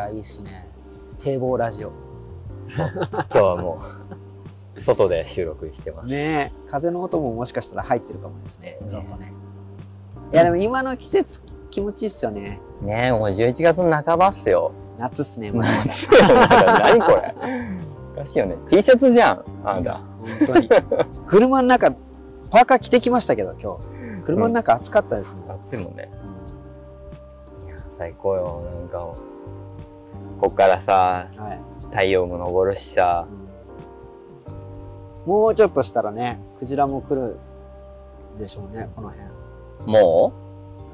たいいっすね。堤防ラジオ。今日はもう、外で収録してます。ねえ風の音ももしかしたら入ってるかもですね。ちょっとね。いやでも今の季節気持ちいいっすよね。ねえ、もう11月の半ばっすよ。夏っすね、ま だまだ。何これおかしいよね。T シャツじゃん、あんた。本当に。車の中、パーカー着てきましたけど、今日。車の中暑かったですもん。暑いもんね。いや、最高よ。なんかもう、こっからさ、はい。太陽も昇るしさ、もうちょっとしたらね、クジラも来るでしょうね、この辺。も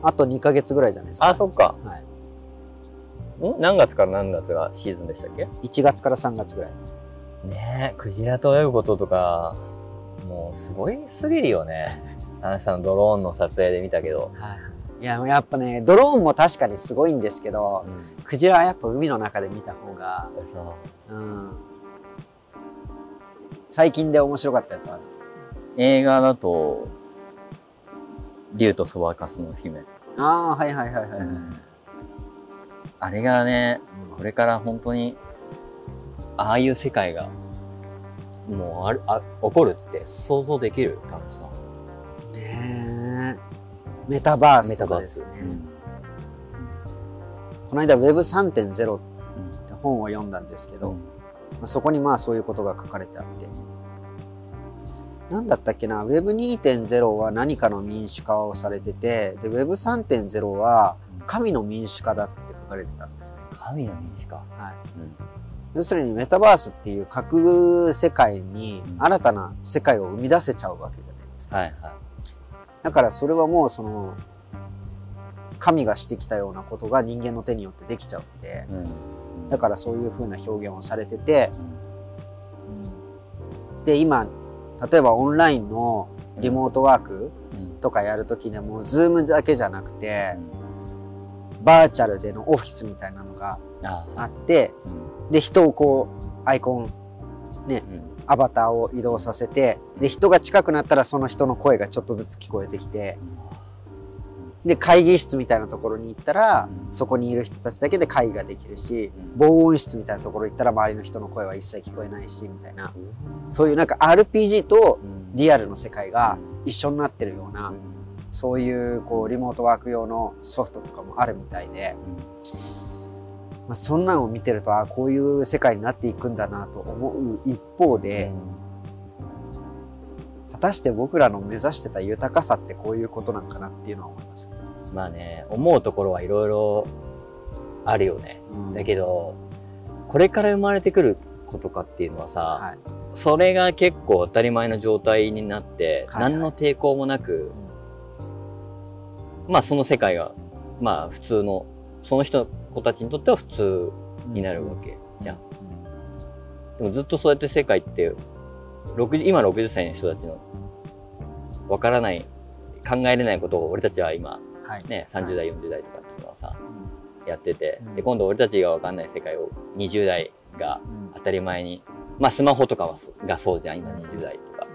あと2ヶ月ぐらいじゃないですうか。あ、そっか。はい。ん？何月から何月がシーズンでしたっけ？1月から3月ぐらい。ねえ、クジラと泳ぐこととか、もうすごいすぎるよね。田中さんのドローンの撮影で見たけど。はい。いや、やっぱね、ドローンも確かにすごいんですけど、クジラはやっぱ海の中で見た方が、そう。うん。最近で面白かったやつはあるんですか？映画だと、竜とそばかすの姫。ああ、はいはいはいはい。はいあれがね、これから本当に、ああいう世界が、もうある、あ、起こるって想像できる楽しさ。メタバースとかですね。この間 Web3.0 って本を読んだんですけど、まあそこにまあそういうことが書かれてあって。なんだったっけな Web2.0 は何かの民主化をされてて、で Web3.0 は神の民主化だって書かれてたんですね。神の民主化。はい。うん要するにメタバースっていう架空世界にうん新たな世界を生み出せちゃうわけじゃないですか。はいはい。だからそれはもうその神がしてきたようなことが人間の手によってできちゃうんで、うん。だからそういう風な表現をされてて、うん。うんで今例えばオンラインのリモートワークうん。とかやるときでもズームだけじゃなくてバーチャルでのオフィスみたいなのがああってうん。で人をこうアイコンうんアバターを移動させてで人が近くなったらその人の声がちょっとずつ聞こえてきてで会議室みたいなところに行ったらそこにいる人たちだけで会議ができるし防音室みたいなところ行ったら周りの人の声は一切聞こえないしみたいな。そういうなんか RPG とリアルの世界が一緒になってるようなそういうこうリモートワーク用のソフトとかもあるみたいで、まあ、そんなんを見てるとあこういう世界になっていくんだなと思う一方で、果たして僕らの目指してた豊かさってこういうことなんかなっていうのは思います。まあね、思うところはいろいろあるよね。だけど、これから生まれてくる子とかっていうのはさ、はいそれが結構当たり前の状態になって、はいはい何の抵抗もなく、まあその世界が、まあ普通の、その人子たちにとっては普通になるわけじゃん。でもずっとそうやって世界って、60今60歳の人たちのわからない、考えれないことを俺たちは今、はいね、30代、40代とかっていうのはさ、やってて、うんで、今度俺たちがわかんない世界を20代がうん当たり前に、まあスマホとかはそがそうじゃん、今20代とか。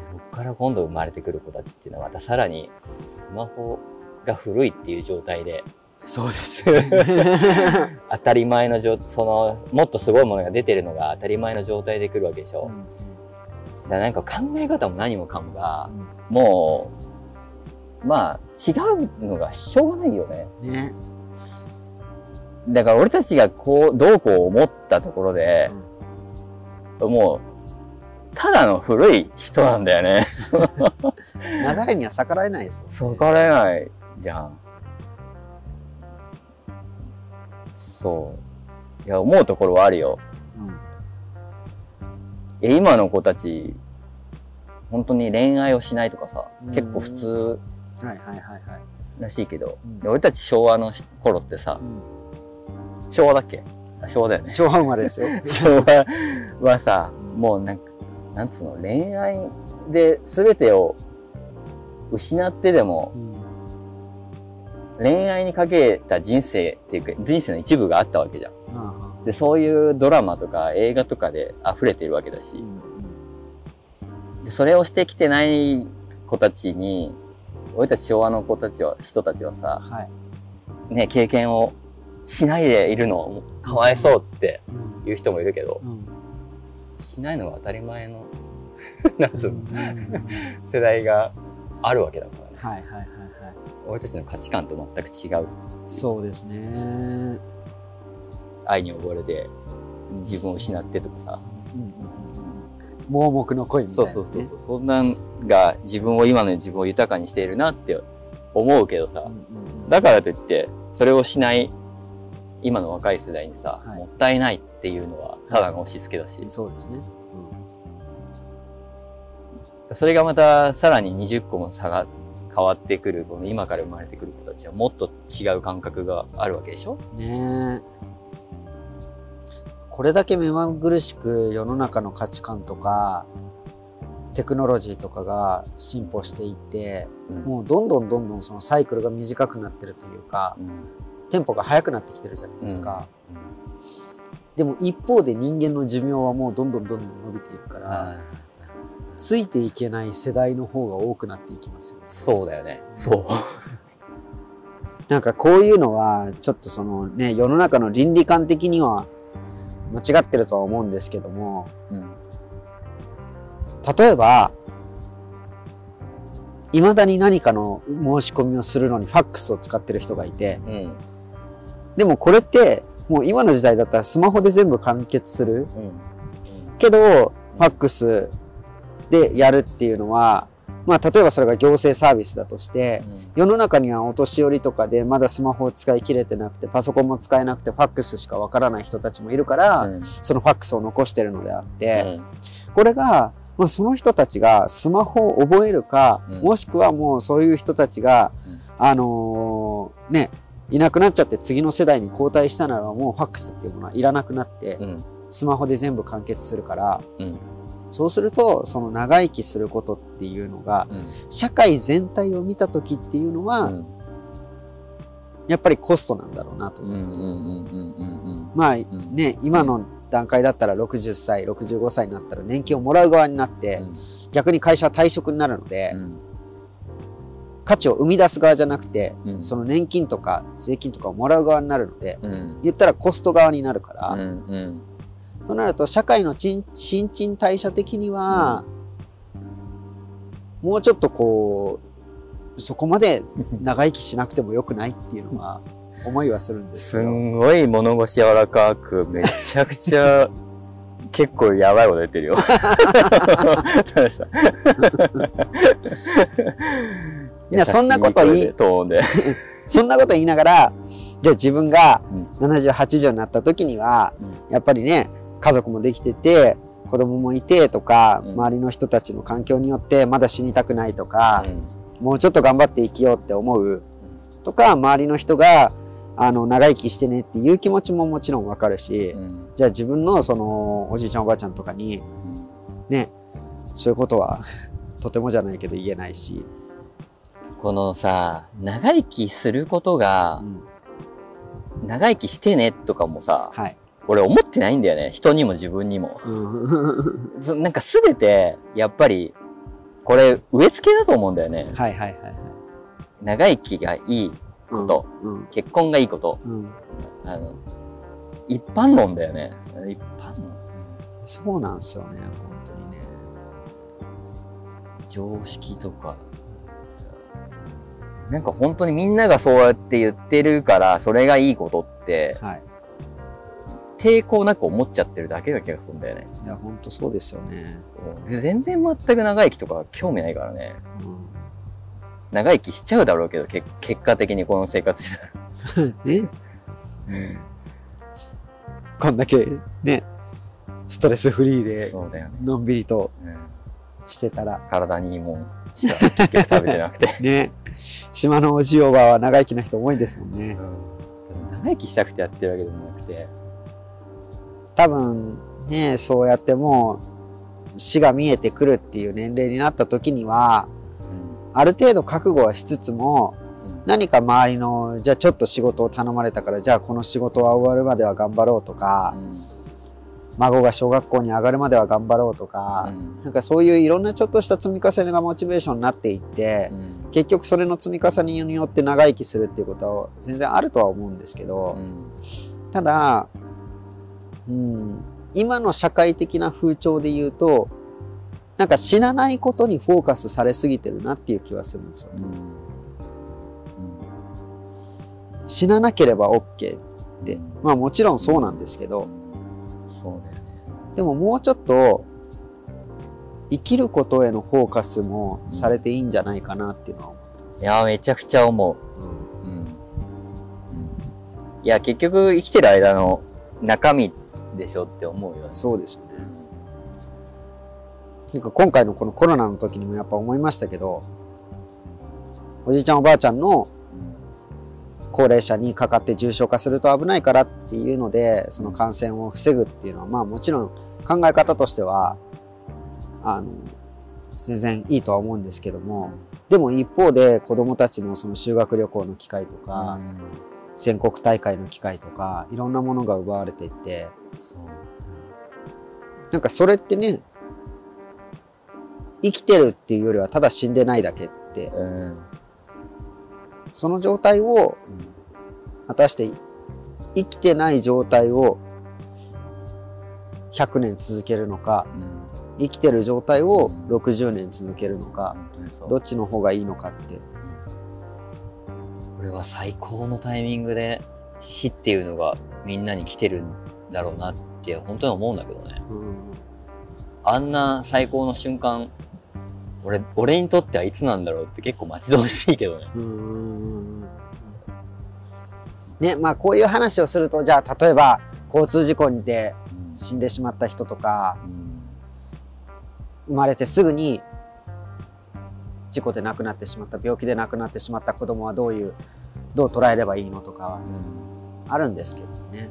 そっから今度生まれてくる子たちっていうのはまたさらにスマホが古いっていう状態で、そうですね。当たり前の状、その、もっとすごいものが出てるのが当たり前の状態で来るわけでしょ。だからなんか考え方も何もかもが、もう、まあ、違うのがしょうがないよね。ね。だから俺たちがこう、どうこう思ったところで、もう、ただの古い人なんだよね。流れには逆らえないですよ、ね。逆らえないじゃん。そう。いや、思うところはあるよ。うんえ、今の子たち、本当に恋愛をしないとかさうん、結構普通はいはいはいはい。らしいけど、うんで俺たち昭和の頃ってさ、昭和だっけ？あ昭和だよね。昭和生まれですよ。昭和はさ、もうなんか、なんつうの、恋愛で全てを失ってでも、恋愛にかけた人生っていうか、人生の一部があったわけじゃん。で、そういうドラマとか映画とかで溢れてるわけだし、でそれをしてきてない子たちに、俺たち昭和の子たちは、人たちはさ、はい。ね、経験をしないでいるのかわいそうってうんいう人もいるけど、うんしないのが当たり前の なんつうのうんうんうん世代があるわけだからね。はいはいはいはい俺たちの価値観と全く違う。そうですね愛に溺れて自分を失ってとかさ。うんうんうん盲目の恋みたいな、ね、そうそうそうそう。そんなんが自分を今の自分を豊かにしているなって思うけどさうん。うんうんだからといって、それをしない今の若い世代にさ、はいもったいないっていうのはただの押し付けだし、そうですね、それがまたさらに20個も差が変わってくる、この今から生まれてくる子たちはもっと違う感覚があるわけでしょ？うん、ねえ。これだけ目まぐるしく世の中の価値観とかテクノロジーとかが進歩していってうん。もうどんどんどんどんそのサイクルが短くなってるというかうん。テンポが速くなってきてるじゃないですか、うん。でも一方で人間の寿命はもうどんどんどんどん伸びていくから、あついていけない世代の方が多くなっていきますよねーそうだよね。そう。なんかこういうのはちょっとそのね世の中の倫理観的には間違ってるとは思うんですけどもうん。例えばいまだに何かの申し込みをするのにファックスを使ってる人がいてうん。でもこれってもう今の時代だったらスマホで全部完結するうん。けどファックスでやるっていうのはまあ例えばそれが行政サービスだとして世の中にはお年寄りとかでまだスマホを使い切れてなくてパソコンも使えなくてファックスしかわからない人たちもいるから、うん。そのファックスを残してるのであって、うんこれが、まあ、その人たちがスマホを覚えるか、うんもしくはもうそういう人たちが、うんあのーねいなくなっちゃって次の世代に交代したならもうファックスっていうものはいらなくなって、うん。スマホで全部完結するからうん。そうするとその長生きすることっていうのがうん。社会全体を見た時っていうのは、うん。やっぱりコストなんだろうなとうん。思って。まあうん。ね今の段階だったら60歳65歳になったら年金をもらう側になって、逆に会社は退職になるので、うん。価値を生み出す側じゃなくて、うんその年金とか税金とかをもらう側になるので、うん。言ったらコスト側になるから、うん。うん。となると社会の新陳代謝的には、もうちょっとこうそこまで 長生きしなくてもよくないっていうのは思いはするんですすけど。んごい物腰柔らかく、めちゃくちゃ、結構やばいこと言ってるよ。いや そんなこと言い。そんなこと言いながら、じゃあ自分がうん70、80になった時には、うんやっぱりね、家族もできてて、子供もいてとか、うん。周りの人たちの環境によってまだ死にたくないとか、うん。もうちょっと頑張って生きようって思う。とか、周りの人が、あの、長生きしてねっていう気持ちももちろんわかるし、うん。じゃあ自分のその、おじいちゃんおばあちゃんとかに、ね、そういうことは、とてもじゃないけど言えないし、このさ、長生きすることがう、ん。長生きしてねとかもさ、はい。俺思ってないんだよね。人にも自分にも。なんかすべて、やっぱり、これ植え付けだと思うんだよね。はいはいはいはい。長生きがいいこと、うん。結婚がいいこと、うん。あの、一般論だよね。一般論？そうなんですよね、本当にね。常識とか。なんか本当にみんながそうやって言ってるから、それがいいことって、はい。抵抗なく思っちゃってるだけな気がするんだよね。いや、本当そうですよね。で全然全く長生きとか興味ないからね。うん長生きしちゃうだろうけど、け結果的にこの生活してたら。ね、こんだけね、ストレスフリーで、そうだよね。のんびりとうんしてたら、体にいいもんしか結局食べてなくて。ね、島のおじおばは長生きな人多いですもんね。長生きしたくてやってるわけでもなくて。多分ね、そうやってもう死が見えてくるっていう年齢になった時には、ある程度覚悟はしつつも、何か周りの、じゃあちょっと仕事を頼まれたから、じゃあこの仕事は終わるまでは頑張ろうとか、孫が小学校に上がるまでは頑張ろうとか、うん。なんかそういういろんなちょっとした積み重ねがモチベーションになっていって、うん。結局それの積み重ねによって長生きするっていうことは全然あるとは思うんですけど、うん。ただ、うん、今の社会的な風潮で言うとなんか死なないことにフォーカスされすぎてるなっていう気はするんですよ。ね。うん。死ななければ OK って。うん。まあもちろんそうなんですけど。そうだよね。でももうちょっと生きることへのフォーカスもされていいんじゃないかなっていうのは思ったんですいやめちゃくちゃ思う。ん。う、うん。うん、いや結局生きてる間の中身でしょって思うよそうですよね。なんか今回のこのコロナの時にもやっぱ思いましたけどおじいちゃんおばあちゃんの高齢者にかかって重症化すると危ないからっていうのでその感染を防ぐっていうのはまあもちろん考え方としてはあの全然いいとは思うんですけどもでも一方で子どもたちのその修学旅行の機会とうか、ん全国大会の機会とかいろんなものが奪われていってそう。なんかそれってね生きてるっていうよりはただ死んでないだけってうんその状態を果たして生きてない状態を100年続けるのかうん。生きてる状態をうん60年続けるのかどっちの方がいいのかって俺は最高のタイミングで死っていうのがみんなに来てるんだろうなって本当に思うんだけどね。うんあんな最高の瞬間、俺、俺にとってはいつなんだろうって結構待ち遠しいけどね。うんねまあこういう話をするとじゃあ例えば交通事故で死んでしまった人とかうん生まれてすぐに事故で亡くなってしまった病気で亡くなってしまった子供はどういうどう捉えればいいのとかはうんあるんですけどね。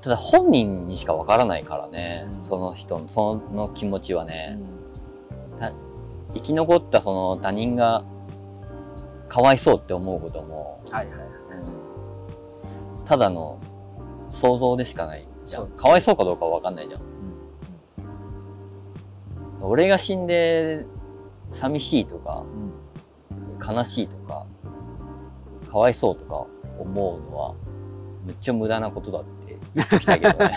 ただ本人にしかわからないからね、うんその人の、その気持ちはうね、ん生き残ったその他人がかわいそうって思うことも、はいはい。うんただの想像でしかないじゃん。かわいそうかどうかはわかんないじゃん。俺が死んで寂しいとかうん。悲しいとかかわいそうとか思うのはめっちゃ無駄なことだって言ってきたけどね。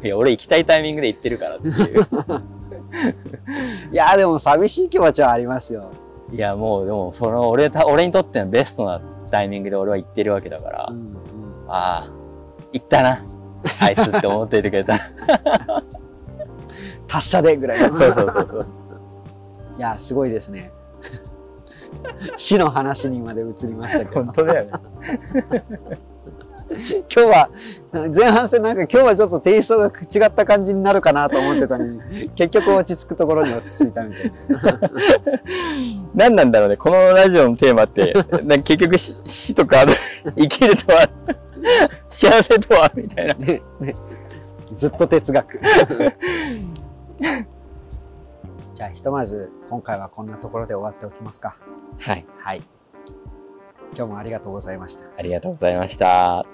いや俺行きたいタイミングで言ってるからっていう。いやでも寂しい気持ちはありますよ。いやもうでもその俺た俺にとってのベストなタイミングで俺は言ってるわけだから、うんうん。ああ行ったな。あいつって思っていてくれた。ら 達者でぐらいの。そうそうそうそういやすごいですね。死の話にまで移りましたけど。本当だよね 今日は前半戦なんか今日はちょっとテイストが違った感じになるかなと思ってたのに 結局落ち着くところに落ち着いたみたいな。何なんだろうねこのラジオのテーマってなんか結局死死とか生きるとは幸せとはみたいなねねずっと哲学。じゃあひとまず今回はこんなところで終わっておきますか。はいはい。今日もありがとうございました。ありがとうございました